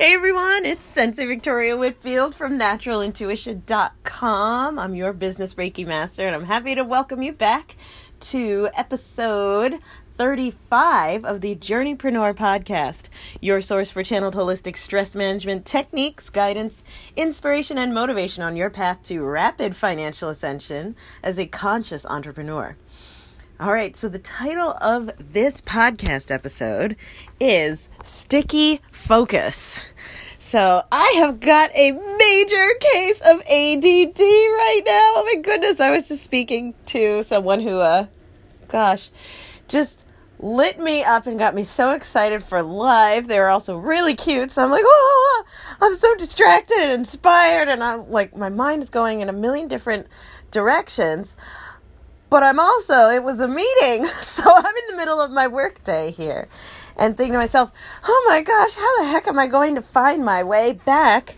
Hey everyone, it's Sensei Victoria Whitfield from naturalintuition.com. I'm your business Reiki master, and I'm happy to welcome you back to episode 35 of the Journeypreneur podcast, your source for channeled holistic stress management techniques, guidance, inspiration, and motivation on your path to rapid financial ascension as a conscious entrepreneur. All right, so the title of this podcast episode is Sticky Focus. So I have got a major case of ADD right now. Oh my goodness, I was just speaking to someone who, uh, gosh, just lit me up and got me so excited for live. They were also really cute, so I'm like, oh, I'm so distracted and inspired, and I'm like, my mind is going in a million different directions but I'm also, it was a meeting. So I'm in the middle of my workday here and thinking to myself, oh my gosh, how the heck am I going to find my way back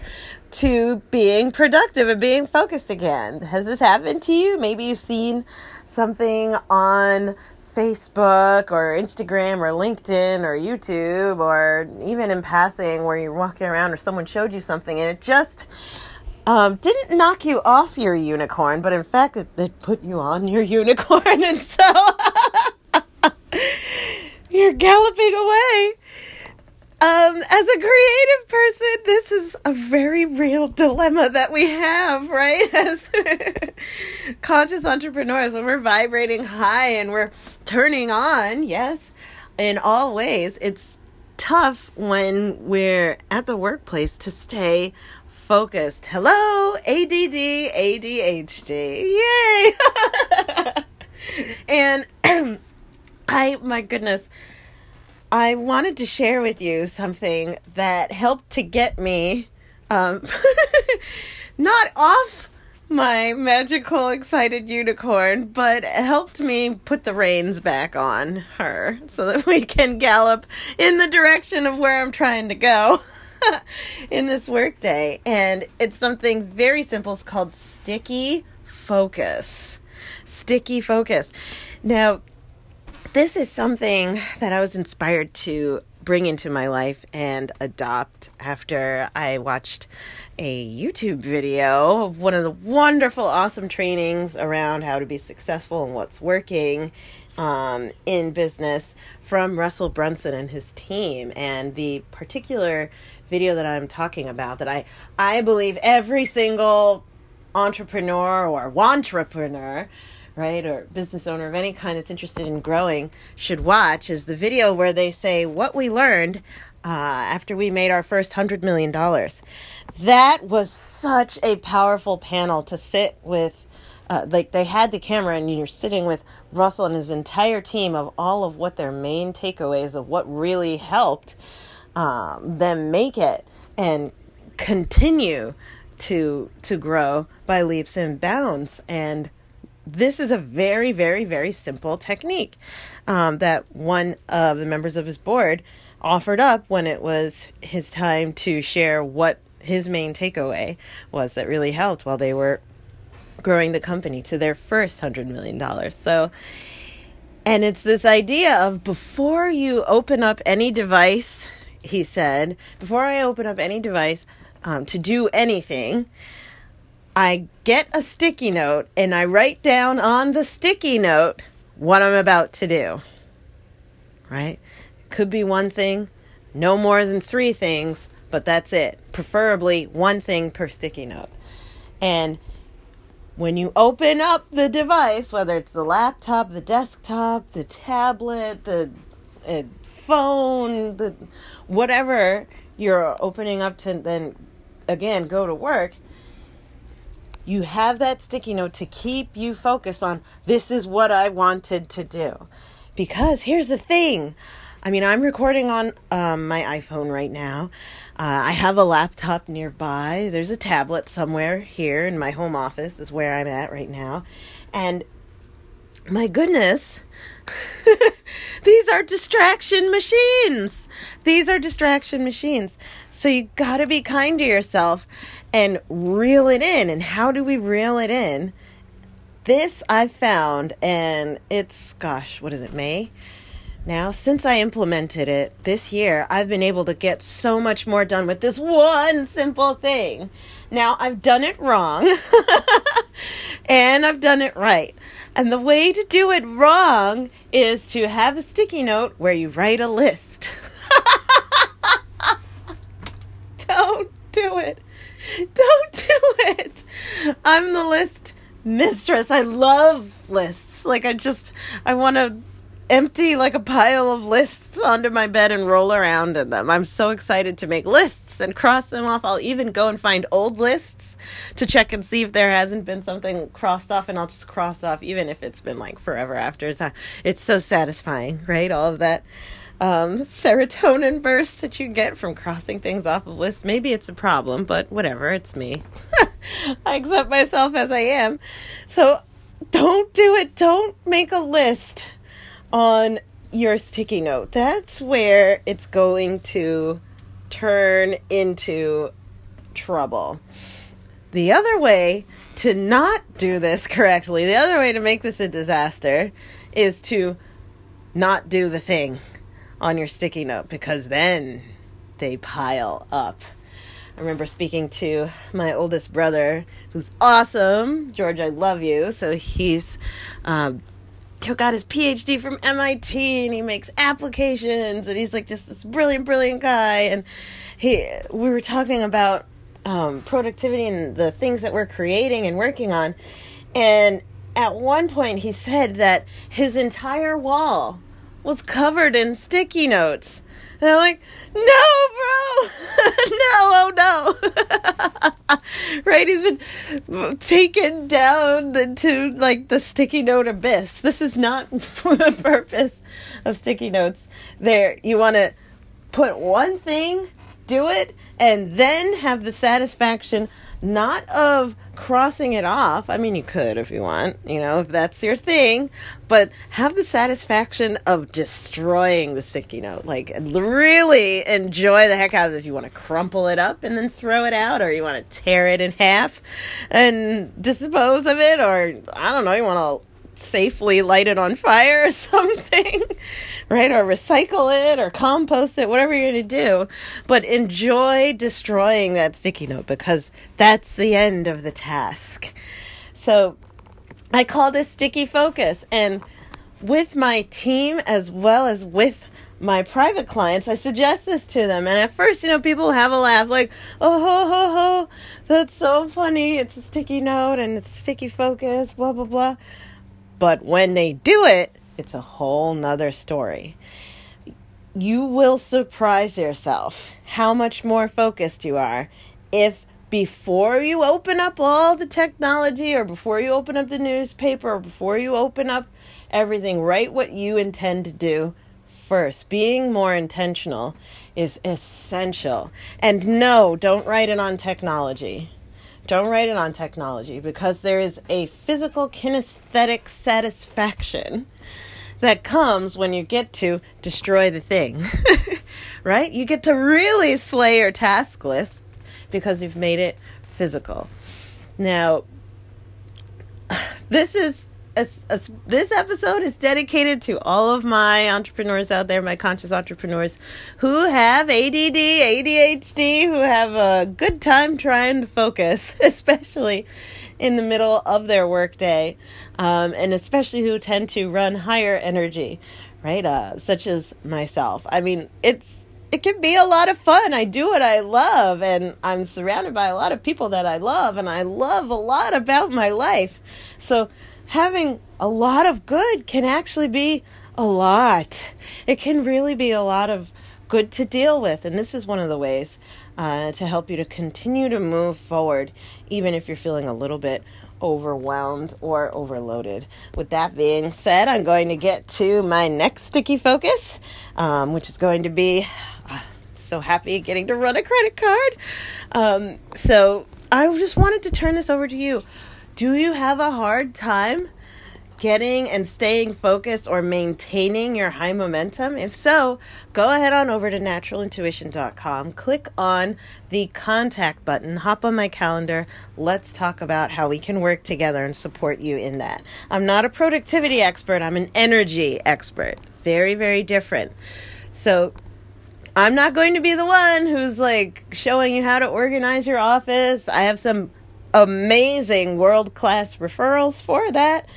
to being productive and being focused again? Has this happened to you? Maybe you've seen something on Facebook or Instagram or LinkedIn or YouTube or even in passing where you're walking around or someone showed you something and it just um, didn't knock you off your unicorn, but in fact, it, it put you on your unicorn, and so you're galloping away. Um, as a creative person, this is a very real dilemma that we have, right? As conscious entrepreneurs, when we're vibrating high and we're turning on, yes, in all ways, it's tough when we're at the workplace to stay focused. Hello, ADD, ADHD. Yay! and I, my goodness, I wanted to share with you something that helped to get me um, not off my magical excited unicorn, but helped me put the reins back on her so that we can gallop in the direction of where I'm trying to go. in this workday. And it's something very simple. It's called sticky focus. Sticky focus. Now, this is something that I was inspired to bring into my life and adopt after I watched a YouTube video of one of the wonderful, awesome trainings around how to be successful and what's working um, in business from Russell Brunson and his team. And the particular video that I'm talking about that I I believe every single entrepreneur or entrepreneur right or business owner of any kind that's interested in growing should watch is the video where they say what we learned uh, after we made our first hundred million dollars. That was such a powerful panel to sit with uh, like they had the camera and you're sitting with russell and his entire team of all of what their main takeaways of what really helped um, them make it and continue to to grow by leaps and bounds. And this is a very very very simple technique um, that one of the members of his board offered up when it was his time to share what his main takeaway was that really helped while they were growing the company to their first hundred million dollars. So and it's this idea of before you open up any device he said, before I open up any device um, to do anything, I get a sticky note and I write down on the sticky note what I'm about to do. Right? Could be one thing, no more than three things, but that's it. Preferably one thing per sticky note. And when you open up the device, whether it's the laptop, the desktop, the tablet, the uh, phone, the whatever you're opening up to then again go to work, you have that sticky note to keep you focused on this is what I wanted to do. Because here's the thing. I mean, I'm recording on um, my iPhone right now. Uh, I have a laptop nearby. There's a tablet somewhere here in my home office, is where I'm at right now. And my goodness, these are distraction machines. These are distraction machines. So you got to be kind to yourself and reel it in. And how do we reel it in? This I've found, and it's, gosh, what is it, May? Now, since I implemented it this year, I've been able to get so much more done with this one simple thing. Now, I've done it wrong and I've done it right. And the way to do it wrong is to have a sticky note where you write a list. Don't do it. Don't do it. I'm the list mistress. I love lists. Like I just I want to empty like a pile of lists under my bed and roll around in them. I'm so excited to make lists and cross them off. I'll even go and find old lists to check and see if there hasn't been something crossed off, and I'll just cross off even if it's been like forever after. It's, it's so satisfying, right? All of that um, serotonin burst that you get from crossing things off of lists. Maybe it's a problem, but whatever, it's me. I accept myself as I am. So don't do it. Don't make a list on your sticky note. That's where it's going to turn into trouble. The other way to not do this correctly, the other way to make this a disaster is to not do the thing on your sticky note because then they pile up. I remember speaking to my oldest brother, who's awesome. George, I love you. So he's um, who got his PhD from MIT and he makes applications and he's like just this brilliant, brilliant guy. And he, we were talking about um, productivity and the things that we're creating and working on. And at one point, he said that his entire wall was covered in sticky notes. And I'm like, no, bro, no, oh no. right? He's been taken down the, to like the sticky note abyss. This is not for the purpose of sticky notes. There, you want to put one thing, do it, and then have the satisfaction not of crossing it off. I mean, you could if you want, you know, if that's your thing, but have the satisfaction of destroying the sticky note. Like, really enjoy the heck out of it if you want to crumple it up and then throw it out, or you want to tear it in half and dispose of it, or I don't know, you want to safely light it on fire or something, right? Or recycle it or compost it, whatever you're going to do. But enjoy destroying that sticky note because that's the end of the task. So I call this sticky focus. And with my team as well as with my private clients, I suggest this to them. And at first, you know, people have a laugh like, oh, ho, ho, ho, that's so funny. It's a sticky note and it's sticky focus, blah, blah, blah. But when they do it, it's a whole nother story. You will surprise yourself how much more focused you are if before you open up all the technology or before you open up the newspaper or before you open up everything, write what you intend to do first. Being more intentional is essential. And no, don't write it on technology. Don't write it on technology because there is a physical kinesthetic satisfaction that comes when you get to destroy the thing. right? You get to really slay your task list because you've made it physical. Now, this is a, a, this episode is dedicated to all of my entrepreneurs out there, my conscious entrepreneurs who have ADD, ADHD, who have a good time trying to focus, especially in the middle of their workday, um, and especially who tend to run higher energy, right? Uh, such as myself. I mean, it's it can be a lot of fun. I do what I love, and I'm surrounded by a lot of people that I love, and I love a lot about my life. So having a lot of good can actually be a lot. It can really be a lot of good to deal with. And this is one of the ways uh, to help you to continue to move forward, even if you're feeling a little bit overwhelmed or overloaded. With that being said, I'm going to get to my next sticky focus, um, which is going to be so happy getting to run a credit card. Um, so I just wanted to turn this over to you. Do you have a hard time getting and staying focused or maintaining your high momentum? If so, go ahead on over to naturalintuition.com, click on the contact button, hop on my calendar. Let's talk about how we can work together and support you in that. I'm not a productivity expert, I'm an energy expert. very, very different. So I'm not going to be the one who's like showing you how to organize your office. I have some amazing world class referrals for that.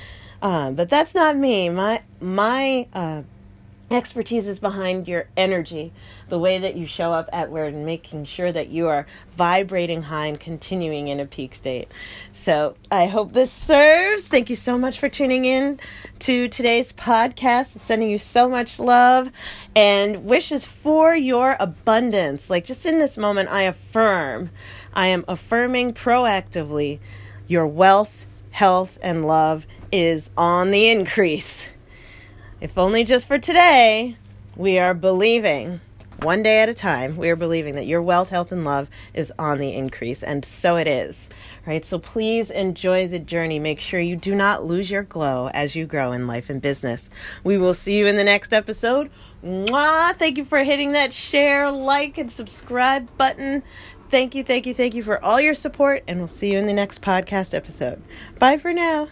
Uh, but that's not me. My my uh, expertise is behind your energy, the way that you show up at work, and making sure that you are vibrating high and continuing in a peak state. So I hope this serves. Thank you so much for tuning in to today's podcast. Sending you so much love and wishes for your abundance. Like just in this moment, I affirm, I am affirming proactively your wealth, health, and love is on the increase. If only just for today, we are believing, one day at a time, we are believing that your wealth, health, and love is on the increase, and so it is. Right? So please enjoy the journey. Make sure you do not lose your glow as you grow in life and business. We will see you in the next episode. Mwah! Thank you for hitting that share, like, and subscribe button. Thank you, thank you, thank you for all your support, and we'll see you in the next podcast episode. Bye for now.